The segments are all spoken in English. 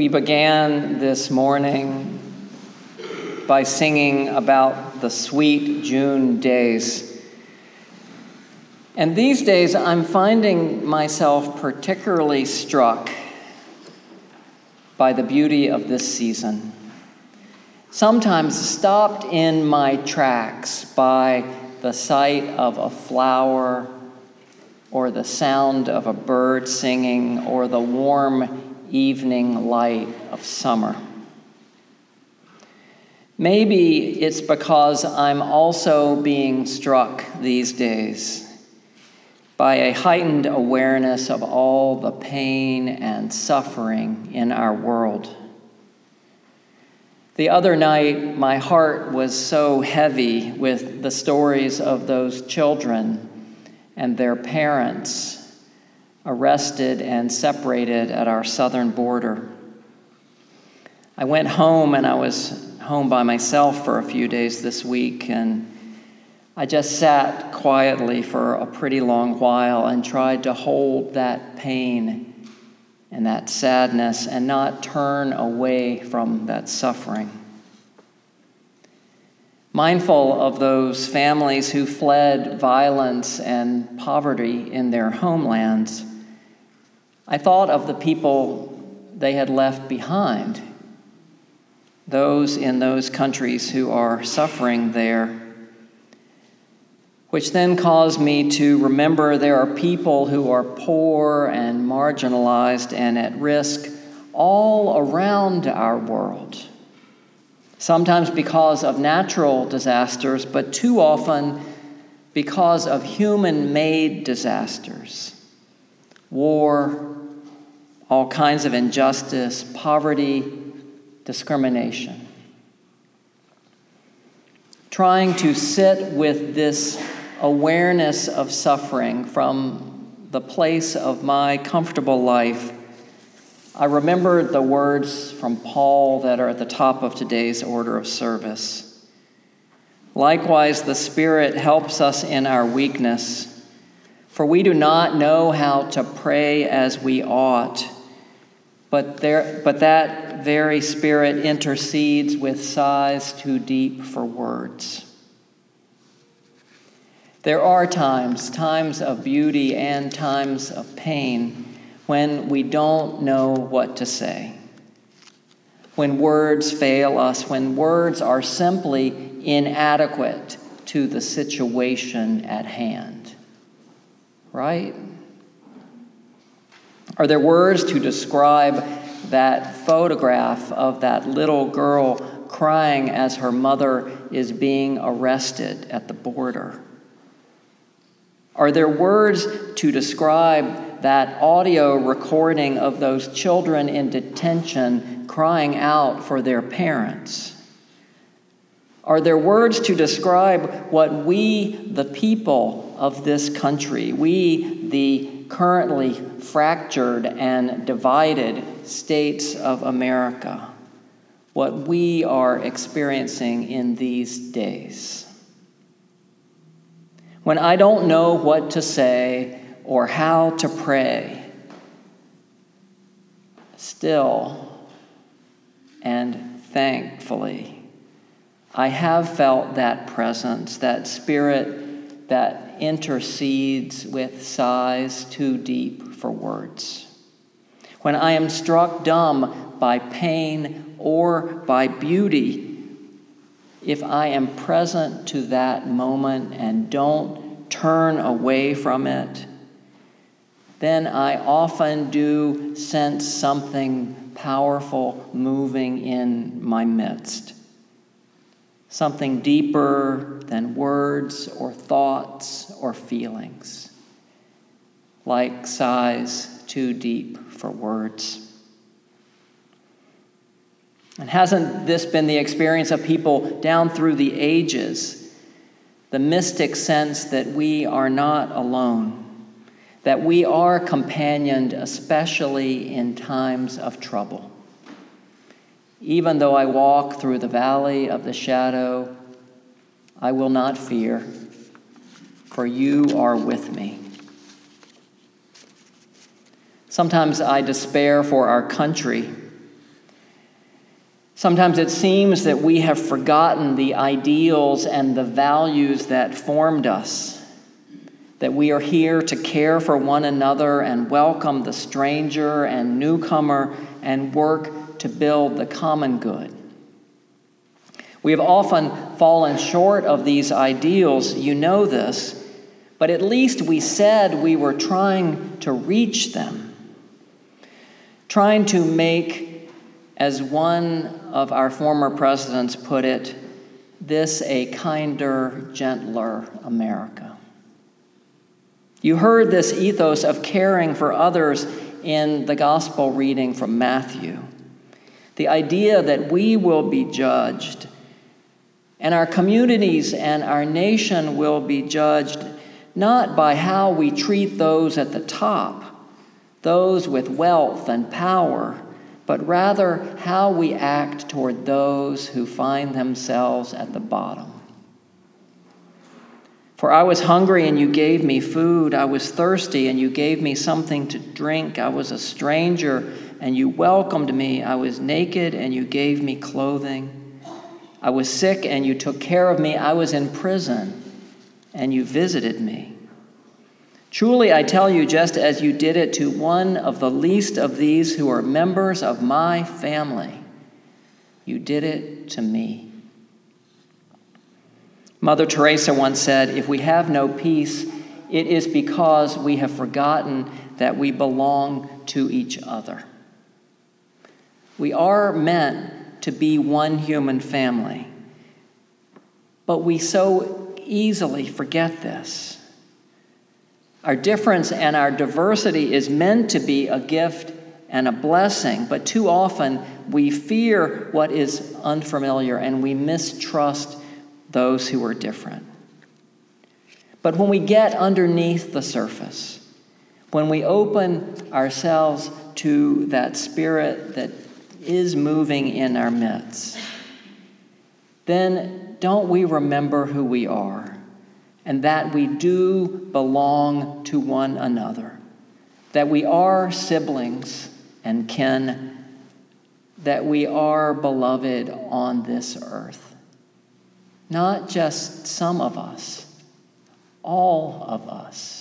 We began this morning by singing about the sweet June days. And these days, I'm finding myself particularly struck by the beauty of this season. Sometimes stopped in my tracks by the sight of a flower or the sound of a bird singing, or the warm evening light of summer. Maybe it's because I'm also being struck these days by a heightened awareness of all the pain and suffering in our world. The other night, my heart was so heavy with the stories of those children and their parents arrested and separated at our southern border. I went home and I was home by myself for a few days this week, and I just sat quietly for a pretty long while and tried to hold that pain and that sadness and not turn away from that suffering mindful of those families who fled violence and poverty in their homelands, I thought of the people they had left behind, those in those countries who are suffering there, which then caused me to remember there are people who are poor and marginalized and at risk all around our world sometimes because of natural disasters, but too often because of human made disasters war, all kinds of injustice, poverty, discrimination. Trying to sit with this awareness of suffering from the place of my comfortable life I remember the words from Paul that are at the top of today's order of service. Likewise, the Spirit helps us in our weakness, for we do not know how to pray as we ought, but, there, but that very Spirit intercedes with sighs too deep for words. There are times, times of beauty and times of pain when we don't know what to say, when words fail us, when words are simply inadequate to the situation at hand. Right? Are there words to describe that photograph of that little girl crying as her mother is being arrested at the border? Are there words to describe that audio recording of those children in detention crying out for their parents? Are there words to describe what we, the people of this country, we, the currently fractured and divided states of America, what we are experiencing in these days? When I don't know what to say, or how to pray. Still and thankfully, I have felt that presence, that spirit that intercedes with sighs too deep for words. When I am struck dumb by pain or by beauty, if I am present to that moment and don't turn away from it, then I often do sense something powerful moving in my midst. Something deeper than words or thoughts or feelings, like sighs too deep for words. And hasn't this been the experience of people down through the ages? The mystic sense that we are not alone that we are companioned, especially in times of trouble. Even though I walk through the valley of the shadow, I will not fear, for you are with me. Sometimes I despair for our country, Sometimes it seems that we have forgotten the ideals and the values that formed us, that we are here to care for one another and welcome the stranger and newcomer and work to build the common good. We have often fallen short of these ideals, you know this, but at least we said we were trying to reach them, trying to make, as one of our former presidents put it, this a kinder, gentler America. You heard this ethos of caring for others in the gospel reading from Matthew. The idea that we will be judged and our communities and our nation will be judged not by how we treat those at the top, those with wealth and power, but rather how we act toward those who find themselves at the bottom. For I was hungry and you gave me food. I was thirsty and you gave me something to drink. I was a stranger and you welcomed me. I was naked and you gave me clothing. I was sick and you took care of me. I was in prison and you visited me. Truly, I tell you, just as you did it to one of the least of these who are members of my family, you did it to me. Mother Teresa once said, If we have no peace, it is because we have forgotten that we belong to each other. We are meant to be one human family. But we so easily forget this. Our difference and our diversity is meant to be a gift and a blessing, but too often we fear what is unfamiliar and we mistrust those who are different. But when we get underneath the surface, when we open ourselves to that spirit that is moving in our midst, then don't we remember who we are and that we do belong to one another, that we are siblings and kin, that we are beloved on this earth. Not just some of us, all of us.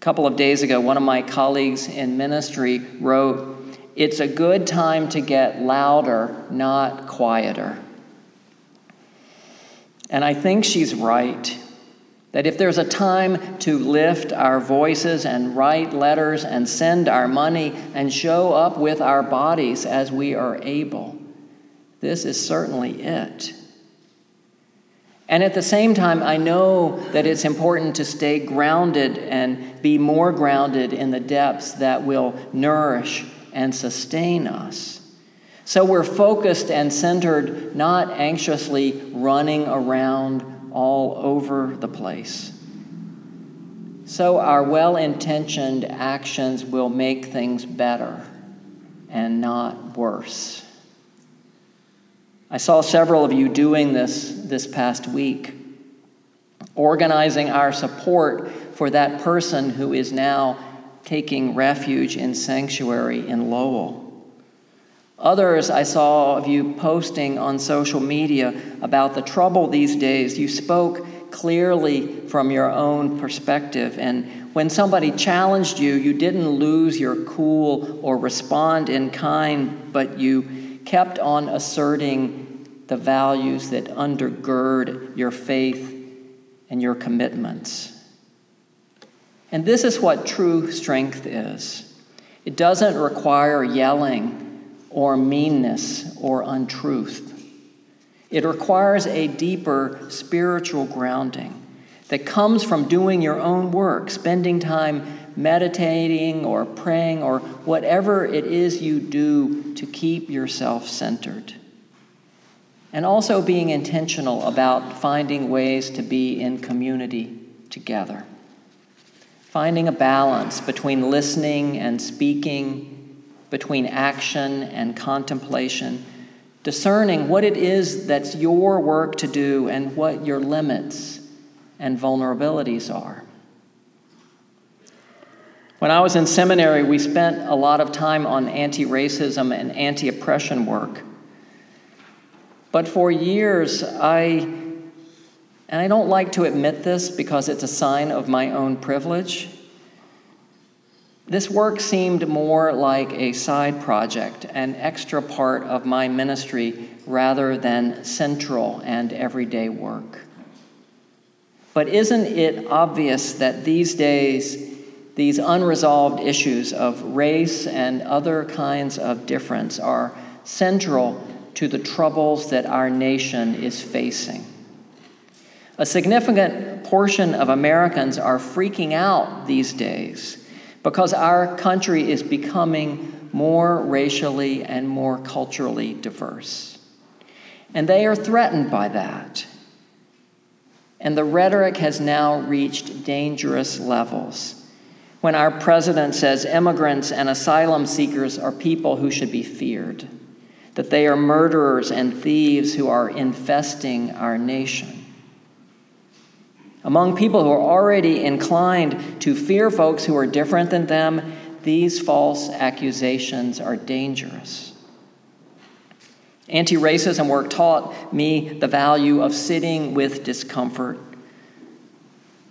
A couple of days ago, one of my colleagues in ministry wrote, It's a good time to get louder, not quieter. And I think she's right. That if there's a time to lift our voices and write letters and send our money and show up with our bodies as we are able, this is certainly it. And at the same time, I know that it's important to stay grounded and be more grounded in the depths that will nourish and sustain us. So we're focused and centered, not anxiously running around all over the place. So our well intentioned actions will make things better and not worse. I saw several of you doing this this past week, organizing our support for that person who is now taking refuge in sanctuary in Lowell. Others I saw of you posting on social media about the trouble these days. You spoke clearly from your own perspective. And when somebody challenged you, you didn't lose your cool or respond in kind, but you kept on asserting the values that undergird your faith and your commitments. And this is what true strength is it doesn't require yelling or meanness or untruth. It requires a deeper spiritual grounding that comes from doing your own work, spending time meditating or praying or whatever it is you do to keep yourself centered. And also being intentional about finding ways to be in community together. Finding a balance between listening and speaking, between action and contemplation, discerning what it is that's your work to do and what your limits and vulnerabilities are. When I was in seminary, we spent a lot of time on anti racism and anti oppression work. But for years, I, and I don't like to admit this because it's a sign of my own privilege, this work seemed more like a side project, an extra part of my ministry rather than central and everyday work. But isn't it obvious that these days, these unresolved issues of race and other kinds of difference are central to the troubles that our nation is facing? A significant portion of Americans are freaking out these days because our country is becoming more racially and more culturally diverse. And they are threatened by that. And the rhetoric has now reached dangerous levels. When our president says immigrants and asylum seekers are people who should be feared, that they are murderers and thieves who are infesting our nation. Among people who are already inclined to fear folks who are different than them, these false accusations are dangerous. Anti racism work taught me the value of sitting with discomfort,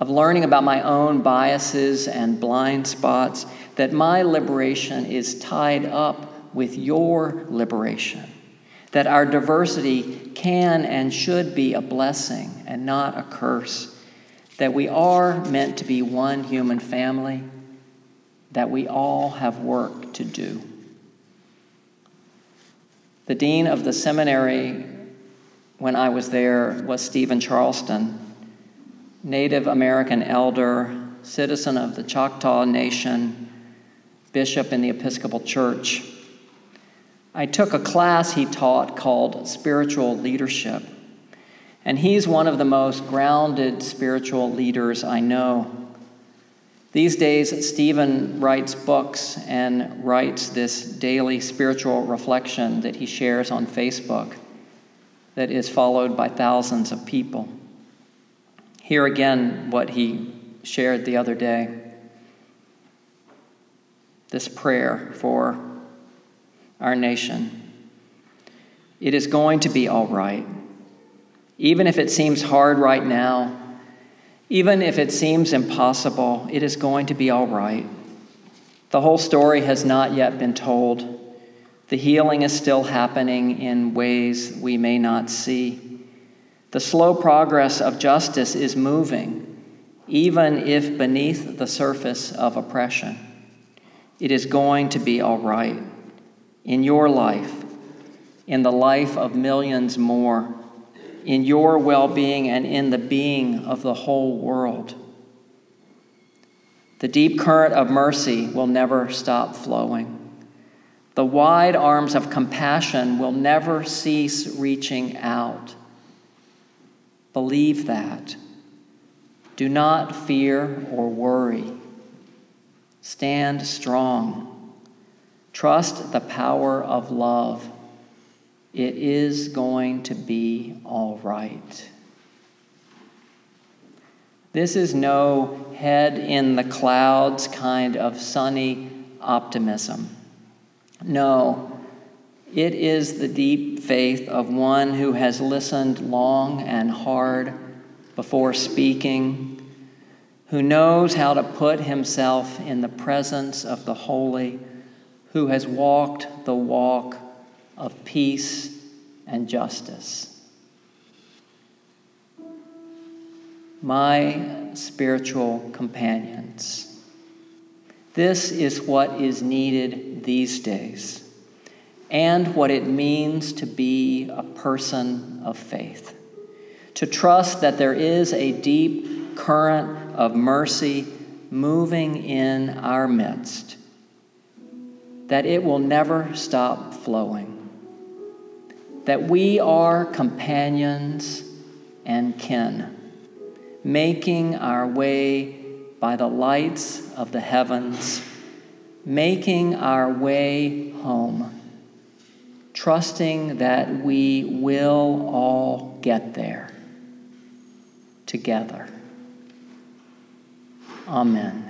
of learning about my own biases and blind spots, that my liberation is tied up with your liberation, that our diversity can and should be a blessing and not a curse that we are meant to be one human family, that we all have work to do. The dean of the seminary when I was there was Steven Charleston, Native American elder, citizen of the Choctaw Nation, bishop in the Episcopal Church. I took a class he taught called Spiritual Leadership. And he's one of the most grounded spiritual leaders I know. These days, Steven writes books and writes this daily spiritual reflection that he shares on Facebook that is followed by thousands of people. Here again, what he shared the other day this prayer for our nation. It is going to be all right. Even if it seems hard right now, even if it seems impossible, it is going to be all right. The whole story has not yet been told. The healing is still happening in ways we may not see. The slow progress of justice is moving, even if beneath the surface of oppression. It is going to be all right in your life, in the life of millions more in your well being and in the being of the whole world. The deep current of mercy will never stop flowing. The wide arms of compassion will never cease reaching out. Believe that. Do not fear or worry. Stand strong. Trust the power of love it is going to be all right. This is no head in the clouds kind of sunny optimism. No, it is the deep faith of one who has listened long and hard before speaking, who knows how to put himself in the presence of the holy, who has walked the walk of peace and justice. My spiritual companions, this is what is needed these days and what it means to be a person of faith. To trust that there is a deep current of mercy moving in our midst, that it will never stop flowing that we are companions and kin, making our way by the lights of the heavens, making our way home, trusting that we will all get there together. Amen.